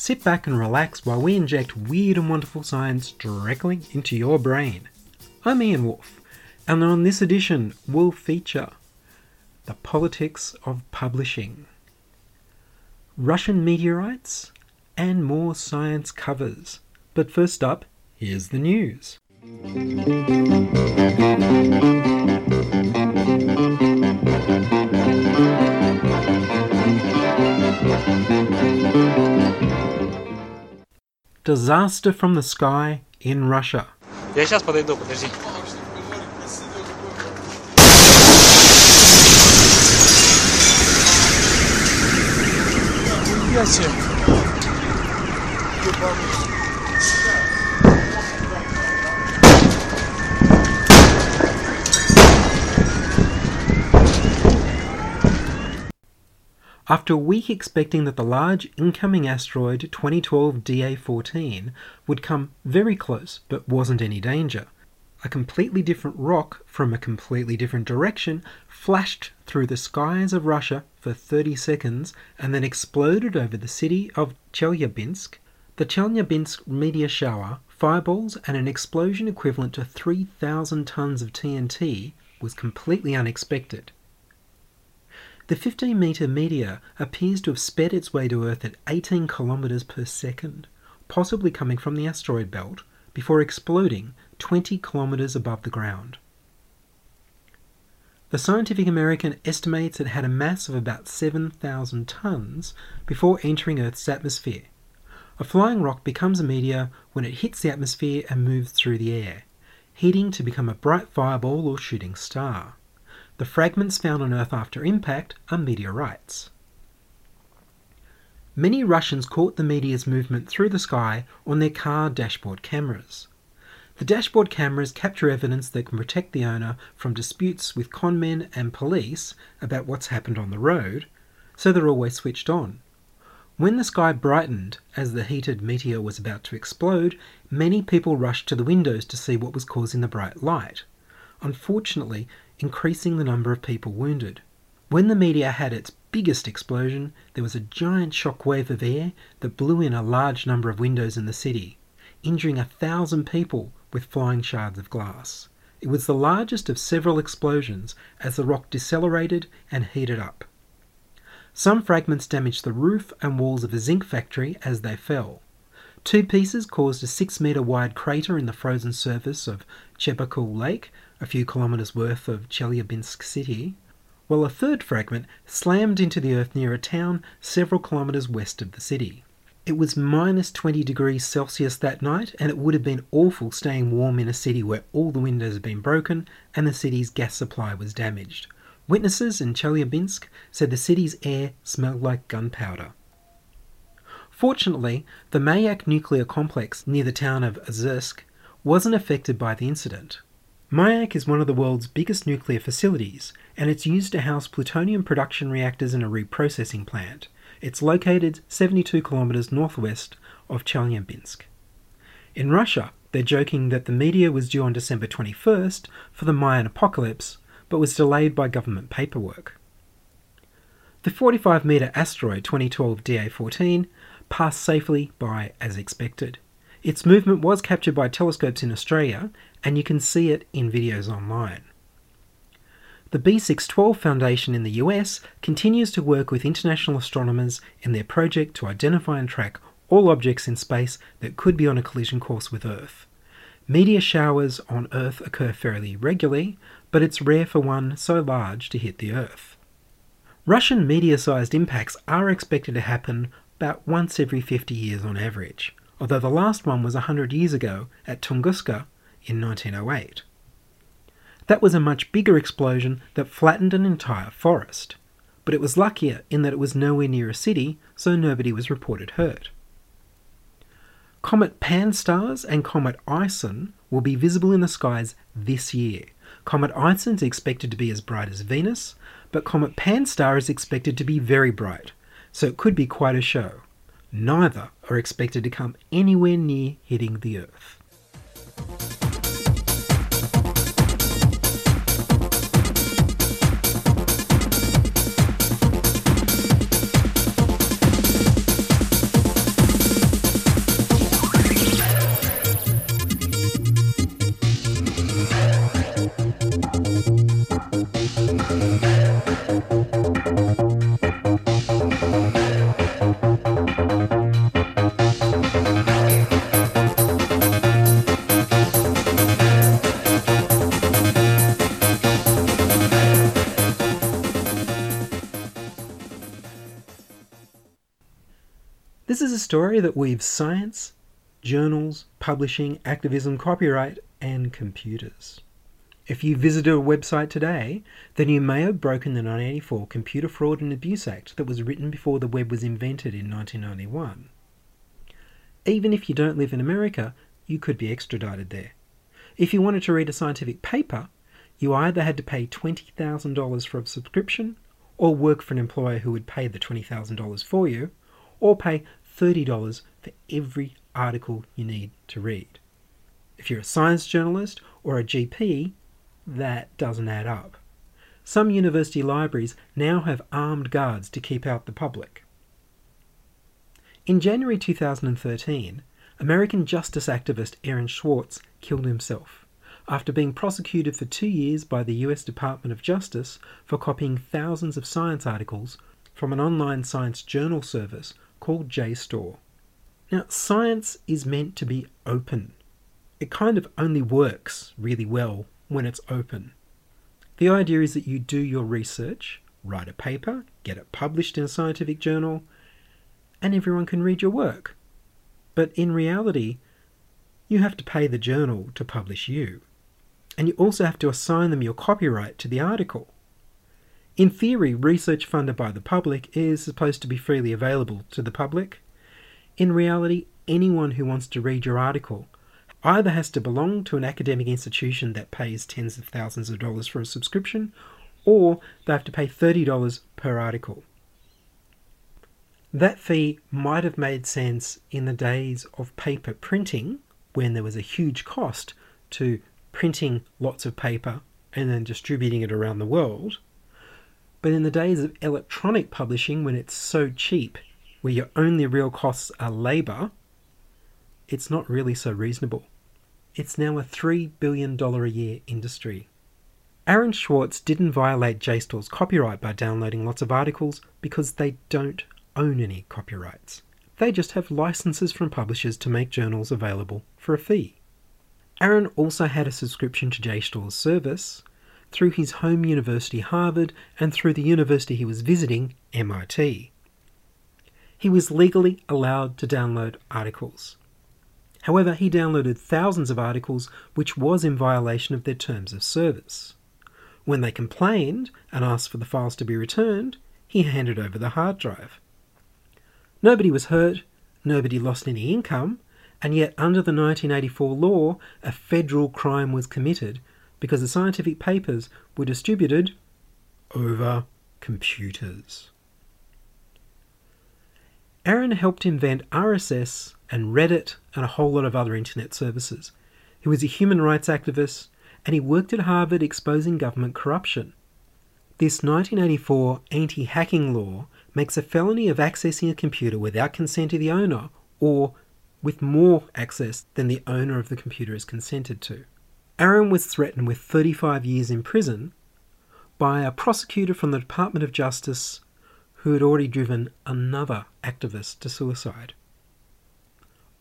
Sit back and relax while we inject weird and wonderful science directly into your brain. I'm Ian Wolfe, and on this edition we'll feature the politics of publishing, Russian meteorites, and more science covers. But first up, here's the news. Disaster from the sky in Russia. Я сейчас подойду, подожди. After a week expecting that the large incoming asteroid 2012 DA14 would come very close but wasn't any danger, a completely different rock from a completely different direction flashed through the skies of Russia for 30 seconds and then exploded over the city of Chelyabinsk. The Chelyabinsk meteor shower, fireballs, and an explosion equivalent to 3,000 tons of TNT was completely unexpected. The 15 metre meteor appears to have sped its way to Earth at 18 kilometres per second, possibly coming from the asteroid belt, before exploding 20 kilometres above the ground. The Scientific American estimates it had a mass of about 7,000 tons before entering Earth's atmosphere. A flying rock becomes a meteor when it hits the atmosphere and moves through the air, heating to become a bright fireball or shooting star. The fragments found on Earth after impact are meteorites. Many Russians caught the meteor's movement through the sky on their car dashboard cameras. The dashboard cameras capture evidence that can protect the owner from disputes with conmen and police about what's happened on the road, so they're always switched on. When the sky brightened as the heated meteor was about to explode, many people rushed to the windows to see what was causing the bright light. Unfortunately, increasing the number of people wounded. When the meteor had its biggest explosion, there was a giant shock wave of air that blew in a large number of windows in the city, injuring a thousand people with flying shards of glass. It was the largest of several explosions as the rock decelerated and heated up. Some fragments damaged the roof and walls of a zinc factory as they fell. Two pieces caused a six metre wide crater in the frozen surface of Chebarkul Lake, a few kilometres worth of Chelyabinsk city, while a third fragment slammed into the earth near a town several kilometres west of the city. It was minus 20 degrees Celsius that night, and it would have been awful staying warm in a city where all the windows had been broken and the city's gas supply was damaged. Witnesses in Chelyabinsk said the city's air smelled like gunpowder. Fortunately, the Mayak nuclear complex near the town of Azursk wasn't affected by the incident. Mayak is one of the world's biggest nuclear facilities, and it's used to house plutonium production reactors and a reprocessing plant. It's located 72 kilometers northwest of Chelyabinsk. In Russia, they're joking that the media was due on December 21st for the Mayan apocalypse, but was delayed by government paperwork. The 45 metre asteroid 2012 DA14 passed safely by as expected. Its movement was captured by telescopes in Australia, and you can see it in videos online. The B612 Foundation in the US continues to work with international astronomers in their project to identify and track all objects in space that could be on a collision course with Earth. Meteor showers on Earth occur fairly regularly, but it's rare for one so large to hit the Earth. Russian meteor sized impacts are expected to happen about once every 50 years on average, although the last one was 100 years ago at Tunguska in 1908. That was a much bigger explosion that flattened an entire forest, but it was luckier in that it was nowhere near a city, so nobody was reported hurt. Comet Pan-STARRS and Comet ISON will be visible in the skies this year. Comet ISON is expected to be as bright as Venus, but Comet Pan-STARR is expected to be very bright, so it could be quite a show. Neither are expected to come anywhere near hitting the Earth. This is a story that weaves science, journals, publishing, activism, copyright, and computers. If you visited a website today, then you may have broken the 1984 Computer Fraud and Abuse Act that was written before the web was invented in 1991. Even if you don't live in America, you could be extradited there. If you wanted to read a scientific paper, you either had to pay $20,000 for a subscription, or work for an employer who would pay the $20,000 for you, or pay $30 for every article you need to read. If you're a science journalist or a GP, that doesn't add up. Some university libraries now have armed guards to keep out the public. In January 2013, American justice activist Aaron Swartz killed himself after being prosecuted for two years by the US Department of Justice for copying thousands of science articles from an online science journal service called JSTOR. Now, science is meant to be open. It kind of only works really well when it's open. The idea is that you do your research, write a paper, get it published in a scientific journal, and everyone can read your work. But in reality, you have to pay the journal to publish you. And you also have to assign them your copyright to the article. In theory, research funded by the public is supposed to be freely available to the public. In reality, anyone who wants to read your article either has to belong to an academic institution that pays tens of thousands of dollars for a subscription, or they have to pay $30 per article. That fee might have made sense in the days of paper printing, when there was a huge cost to printing lots of paper and then distributing it around the world. But in the days of electronic publishing, when it's so cheap, where your only real costs are labour, it's not really so reasonable. It's now a $3 billion a year industry. Aaron Swartz didn't violate JSTOR's copyright by downloading lots of articles because they don't own any copyrights. They just have licenses from publishers to make journals available for a fee. Aaron also had a subscription to JSTOR's service through his home university, Harvard, and through the university he was visiting, MIT. He was legally allowed to download articles. However, he downloaded thousands of articles which was in violation of their terms of service. When they complained and asked for the files to be returned, he handed over the hard drive. Nobody was hurt, nobody lost any income, and yet under the 1984 law, a federal crime was committed because the scientific papers were distributed over computers. Aaron helped invent RSS and Reddit and a whole lot of other internet services. He was a human rights activist and he worked at Harvard exposing government corruption. This 1984 anti hacking law makes a felony of accessing a computer without consent of the owner or with more access than the owner of the computer is consented to. Aaron was threatened with 35 years in prison by a prosecutor from the Department of Justice who had already driven another activist to suicide.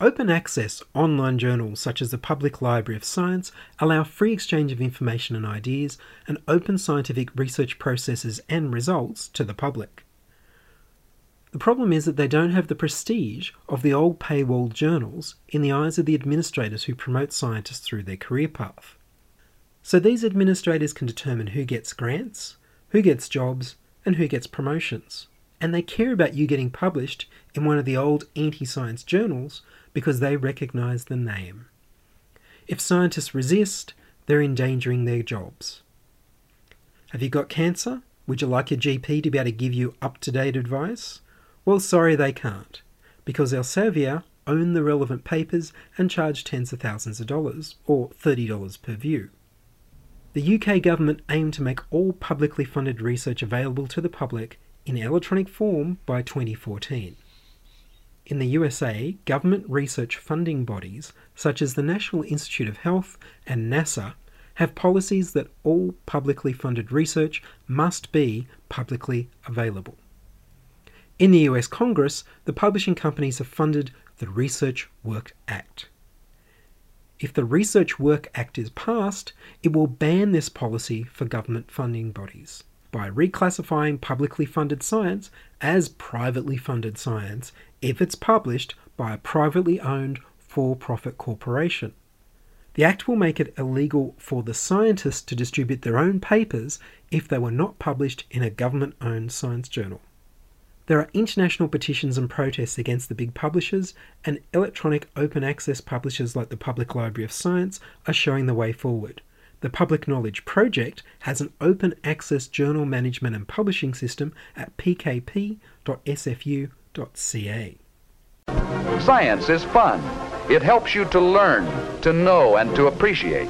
Open access online journals such as the Public Library of Science allow free exchange of information and ideas and open scientific research processes and results to the public. The problem is that they don't have the prestige of the old paywall journals in the eyes of the administrators who promote scientists through their career path. So these administrators can determine who gets grants, who gets jobs, and who gets promotions. and they care about you getting published in one of the old anti science journals because they recognise the name. If scientists resist, they're endangering their jobs. Have you got cancer? Would you like your GP to be able to give you up to date advice? Well, sorry, they can't, because Elsevier own the relevant papers and charge tens of thousands of dollars, or $30 per view. The UK government aimed to make all publicly funded research available to the public in electronic form by 2014. In the USA, government research funding bodies such as the National Institute of Health and NASA have policies that all publicly funded research must be publicly available. In the US Congress, the publishing companies have funded the Research Work Act. If the Research Work Act is passed, it will ban this policy for government funding bodies by reclassifying publicly funded science as privately funded science if it's published by a privately owned for profit corporation. The Act will make it illegal for the scientists to distribute their own papers if they were not published in a government owned science journal. There are international petitions and protests against the big publishers, and electronic open access publishers like the Public Library of Science are showing the way forward. The Public Knowledge Project has an open access journal management and publishing system at pkp.sfu.ca. Science is fun. It helps you to learn, to know, and to appreciate.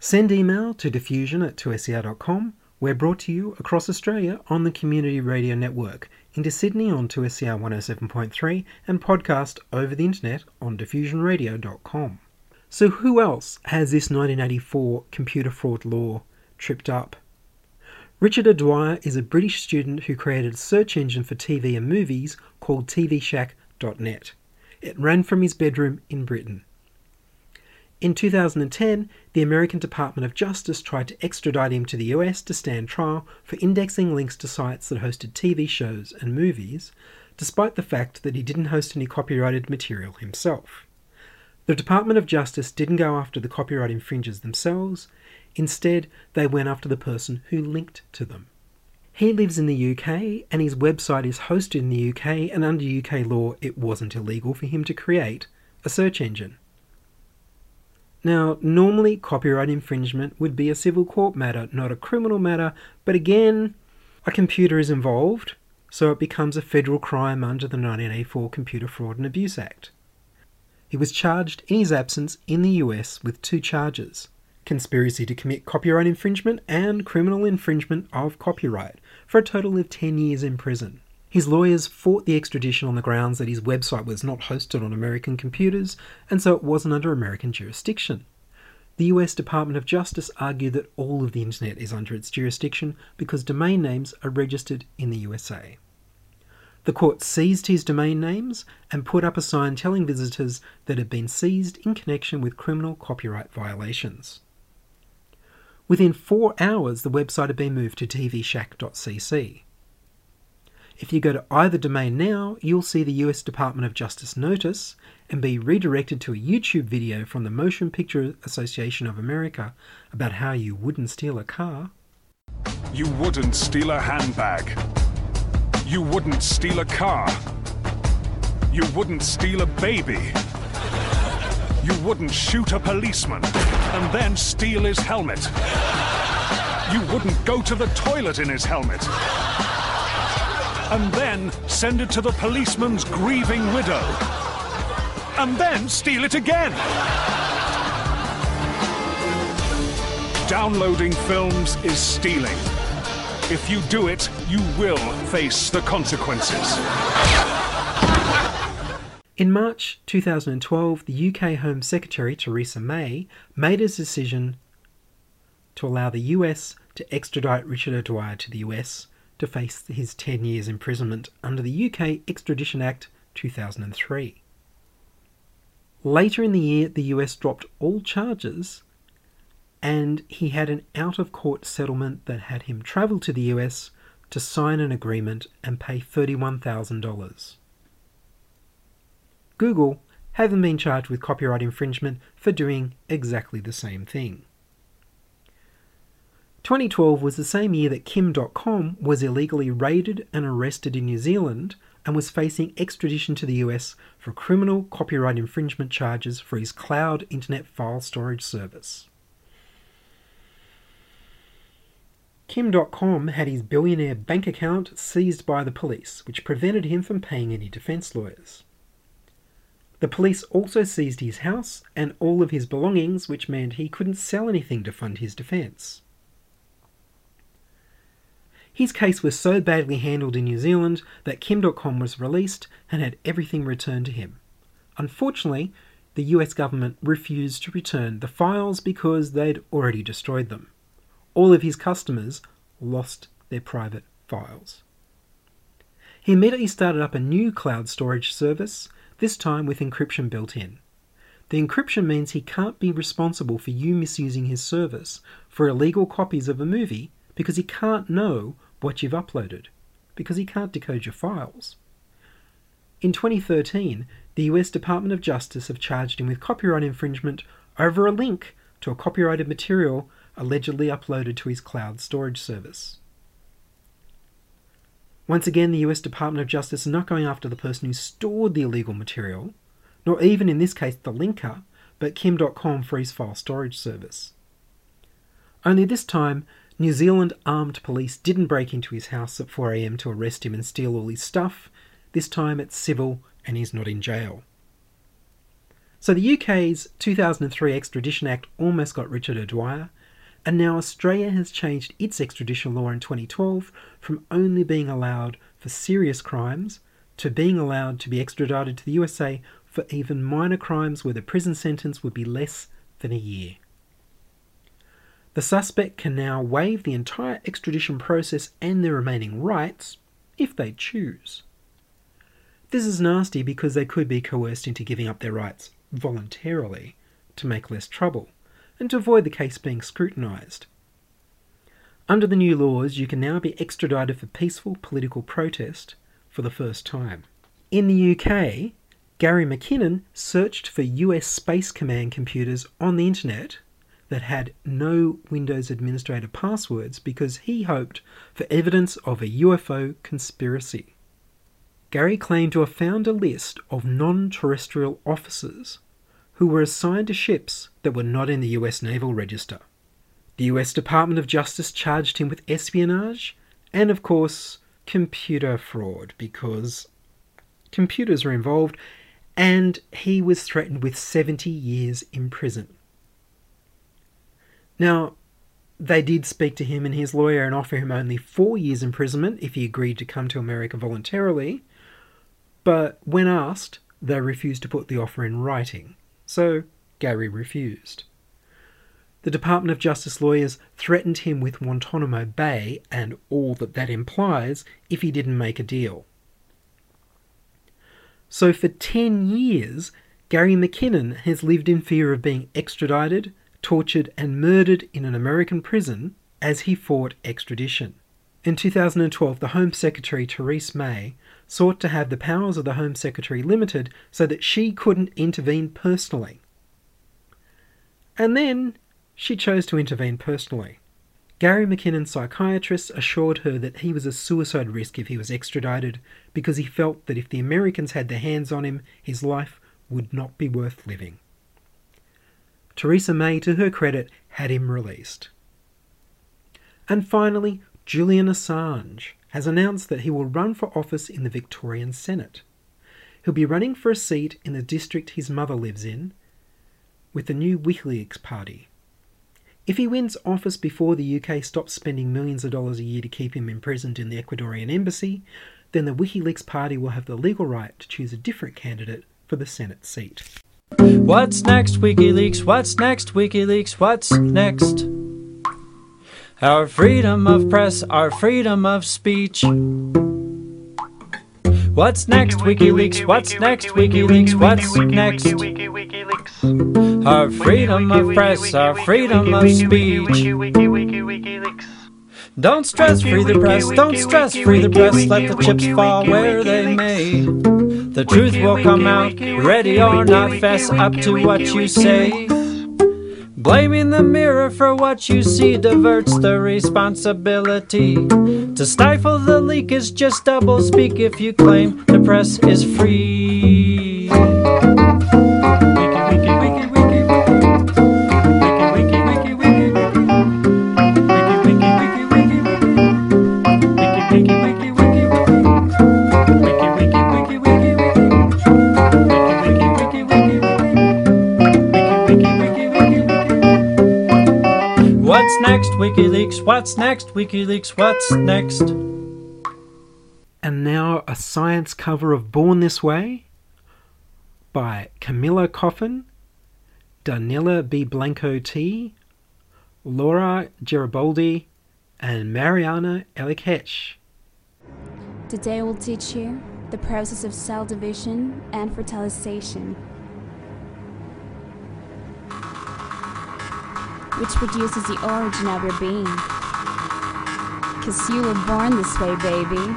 Send email to diffusion at 2ser.com. We're brought to you across Australia on the Community Radio Network, into Sydney on 2SER 107.3, and podcast over the internet on diffusionradio.com. So, who else has this 1984 computer fraud law tripped up? Richard O'Dwyer is a British student who created a search engine for TV and movies called TVShack.net. It ran from his bedroom in Britain. In 2010, the American Department of Justice tried to extradite him to the US to stand trial for indexing links to sites that hosted TV shows and movies, despite the fact that he didn't host any copyrighted material himself. The Department of Justice didn't go after the copyright infringers themselves, instead, they went after the person who linked to them. He lives in the UK and his website is hosted in the UK, and under UK law, it wasn't illegal for him to create a search engine. Now, normally copyright infringement would be a civil court matter, not a criminal matter, but again, a computer is involved, so it becomes a federal crime under the 1984 Computer Fraud and Abuse Act. He was charged in his absence in the US with two charges conspiracy to commit copyright infringement and criminal infringement of copyright for a total of 10 years in prison. His lawyers fought the extradition on the grounds that his website was not hosted on American computers and so it wasn't under American jurisdiction. The US Department of Justice argued that all of the internet is under its jurisdiction because domain names are registered in the USA. The court seized his domain names and put up a sign telling visitors that it had been seized in connection with criminal copyright violations. Within four hours, the website had been moved to tvshack.cc. If you go to either domain now, you'll see the US Department of Justice notice and be redirected to a YouTube video from the Motion Picture Association of America about how you wouldn't steal a car. You wouldn't steal a handbag. You wouldn't steal a car. You wouldn't steal a baby. You wouldn't shoot a policeman and then steal his helmet. You wouldn't go to the toilet in his helmet. And then send it to the policeman's grieving widow, and then steal it again. Downloading films is stealing. If you do it, you will face the consequences. In March 2012, the UK Home Secretary Theresa May made a decision to allow the US to extradite Richard O'Dwyer to the US to face his 10 years imprisonment under the UK Extradition Act 2003. Later in the year, the US dropped all charges and he had an out of court settlement that had him travel to the US to sign an agreement and pay $31,000. Google haven't been charged with copyright infringement for doing exactly the same thing. 2012 was the same year that Kim Dotcom was illegally raided and arrested in New Zealand and was facing extradition to the US for criminal copyright infringement charges for his cloud internet file storage service. Kim Dotcom had his billionaire bank account seized by the police, which prevented him from paying any defense lawyers. The police also seized his house and all of his belongings, which meant he couldn't sell anything to fund his defence. His case was so badly handled in New Zealand that Kim Dotcom was released and had everything returned to him. Unfortunately, the US government refused to return the files because they'd already destroyed them. All of his customers lost their private files. He immediately started up a new cloud storage service, this time with encryption built in. The encryption means he can't be responsible for you misusing his service for illegal copies of a movie because he can't know what you've uploaded because he can't decode your files. In 2013, the US Department of Justice have charged him with copyright infringement over a link to a copyrighted material allegedly uploaded to his cloud storage service. Once again, the US Department of Justice is not going after the person who stored the illegal material, nor even in this case the linker, but Kim Dotcom his file storage service. Only this time, New Zealand armed police didn't break into his house at 4am to arrest him and steal all his stuff. This time it's civil and he's not in jail. So the UK's 2003 Extradition Act almost got Richard O'Dwyer, and now Australia has changed its extradition law in 2012 from only being allowed for serious crimes to being allowed to be extradited to the USA for even minor crimes where the prison sentence would be less than a year. The suspect can now waive the entire extradition process and their remaining rights if they choose. This is nasty because they could be coerced into giving up their rights voluntarily to make less trouble and to avoid the case being scrutinised. Under the new laws, you can now be extradited for peaceful political protest for the first time. In the UK, Gary McKinnon searched for US Space Command computers on the internet that had no Windows administrator passwords because he hoped for evidence of a UFO conspiracy. Gary claimed to have found a list of non terrestrial officers who were assigned to ships that were not in the US Naval Register. The US Department of Justice charged him with espionage and, of course, computer fraud because computers are involved and he was threatened with 70 years in prison. Now, they did speak to him and his lawyer and offer him only four years imprisonment if he agreed to come to America voluntarily, but when asked, they refused to put the offer in writing, so Gary refused. The Department of Justice lawyers threatened him with Guantanamo Bay and all that that implies if he didn't make a deal. So for 10 years, Gary McKinnon has lived in fear of being extradited, tortured, and murdered in an American prison as he fought extradition. In 2012, the Home Secretary Theresa May sought to have the powers of the Home Secretary limited so that she couldn't intervene personally. And then she chose to intervene personally. Gary McKinnon's psychiatrist assured her that he was a suicide risk if he was extradited because he felt that if the Americans had their hands on him, his life would not be worth living. Theresa May, to her credit, had him released. And finally, Julian Assange has announced that he will run for office in the Victorian Senate. He'll be running for a seat in the district his mother lives in with the new WikiLeaks party. If he wins office before the UK stops spending millions of dollars a year to keep him imprisoned in the Ecuadorian embassy, then the WikiLeaks party will have the legal right to choose a different candidate for the Senate seat. What's next, WikiLeaks? What's next, WikiLeaks? What's next? Our freedom of press, our freedom of speech. What's next, WikiLeaks? What's next, WikiLeaks? What's next? Our freedom of press, our freedom of speech. Don't stress, free the press, don't stress, free the press, let the chips fall where they may. The truth will come out, ready or not, fess up to what you say. Blaming the mirror for what you see diverts the responsibility. To stifle the leak is just double speak if you claim the press is free. What's next, WikiLeaks? What's next? And now a science cover of Born This Way by Camilla Coffin, Danila B. Blanco T, Laura Geribaldi, and Mariana Elikesh. Today we'll teach you the process of cell division and fertilization, which produces the origin of your being. Cause you were born this way, baby.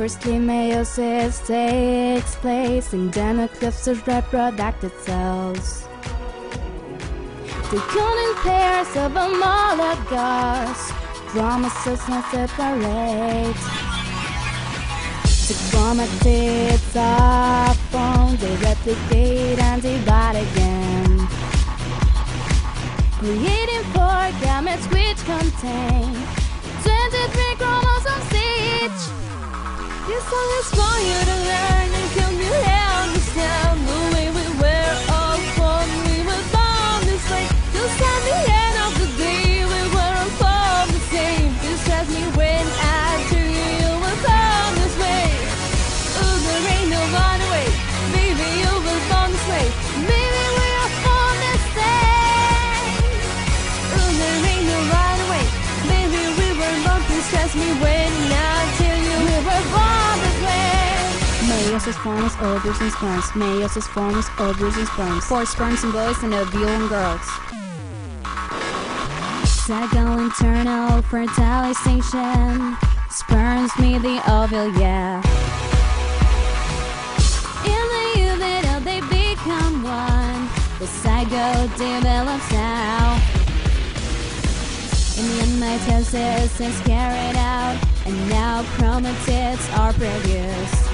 Firstly, meiosis takes place in the nucleus of reproductive cells. The coding pairs of homologous chromosomes separate. The chromatids are formed, they replicate and divide again. Creating four gametes which contain 23 chromosomes each. This song is for you to learn and help Meiosis forms ovaries and sperms. Meiosis forms ovaries and sperms. Four sperms in boys and ovule in girls. Second internal fertilization. Sperms meet the ovule, yeah. In the utero they become one. The zygote develops now. And then mitosis is carried out, and now chromatids are produced.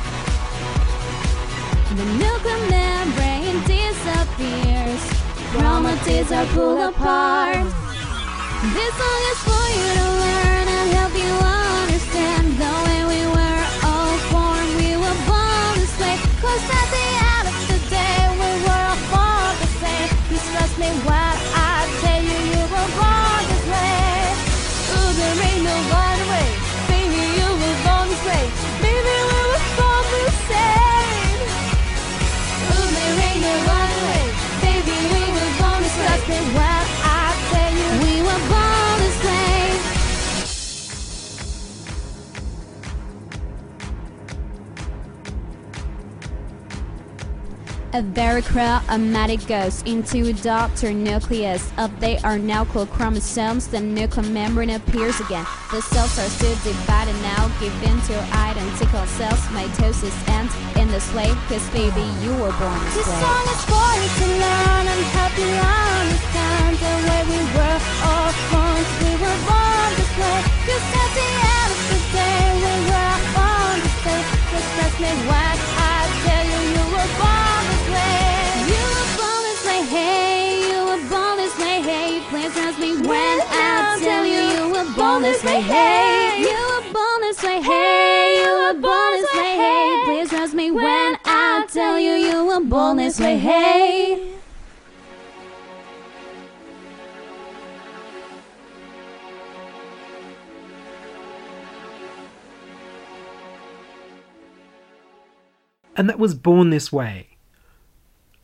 The nuclear membrane disappears, chromatids are pulled apart. This song is for you to learn and help you understand A very chromatic goes into a daughter nucleus. Up they are now called chromosomes. The nuclear membrane appears again. The cells are still divided now, given to identical cells. Mitosis ends in this way, cause baby, you were born this, This way. song is for you to learn and help you understand the way we were all born. We were born this way. Cause at the end of the day, we were born this way. Just trust me this way. Hey, you were born this way. Hey, you were born this way. Hey, please trust me when I tell you you were born this way. Hey. And that was Born This Way.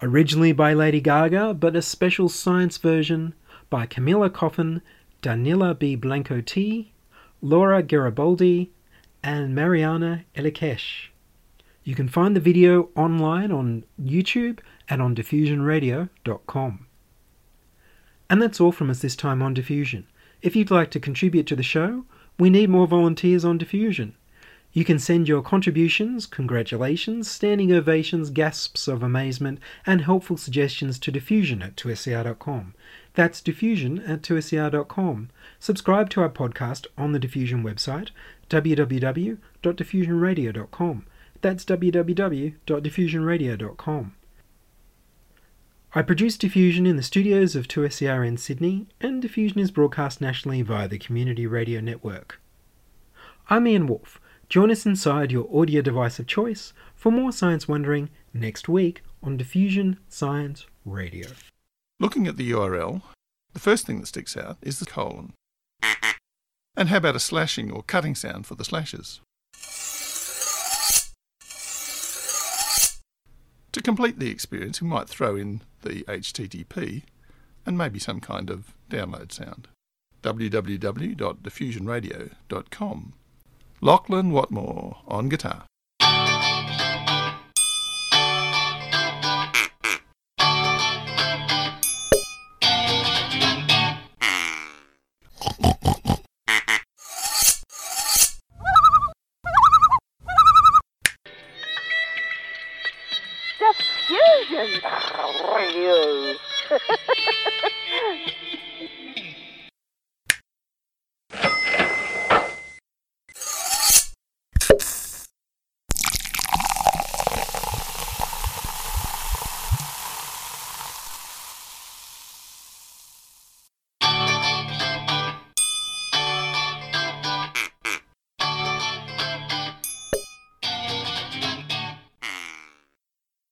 Originally by Lady Gaga, but a special science version by Camilla Coffin, Danila B. Blanco T, Laura Garibaldi, and Mariana Elikesh. You can find the video online on YouTube and on diffusionradio.com. And that's all from us this time on Diffusion. If you'd like to contribute to the show, we need more volunteers on Diffusion. You can send your contributions, congratulations, standing ovations, gasps of amazement, and helpful suggestions to diffusion at 2ser.com. That's diffusion at 2ser.com. Subscribe to our podcast on the Diffusion website, www.diffusionradio.com. That's www.diffusionradio.com. I produce Diffusion in the studios of 2SER in Sydney, and Diffusion is broadcast nationally via the Community Radio Network. I'm Ian Wolfe. Join us inside your audio device of choice for more science wondering next week on Diffusion Science Radio. Looking at the URL, the first thing that sticks out is the colon. And how about a slashing or cutting sound for the slashes? To complete the experience, we might throw in the HTTP and maybe some kind of download sound. www.diffusionradio.com. Lachlan Watmore on guitar.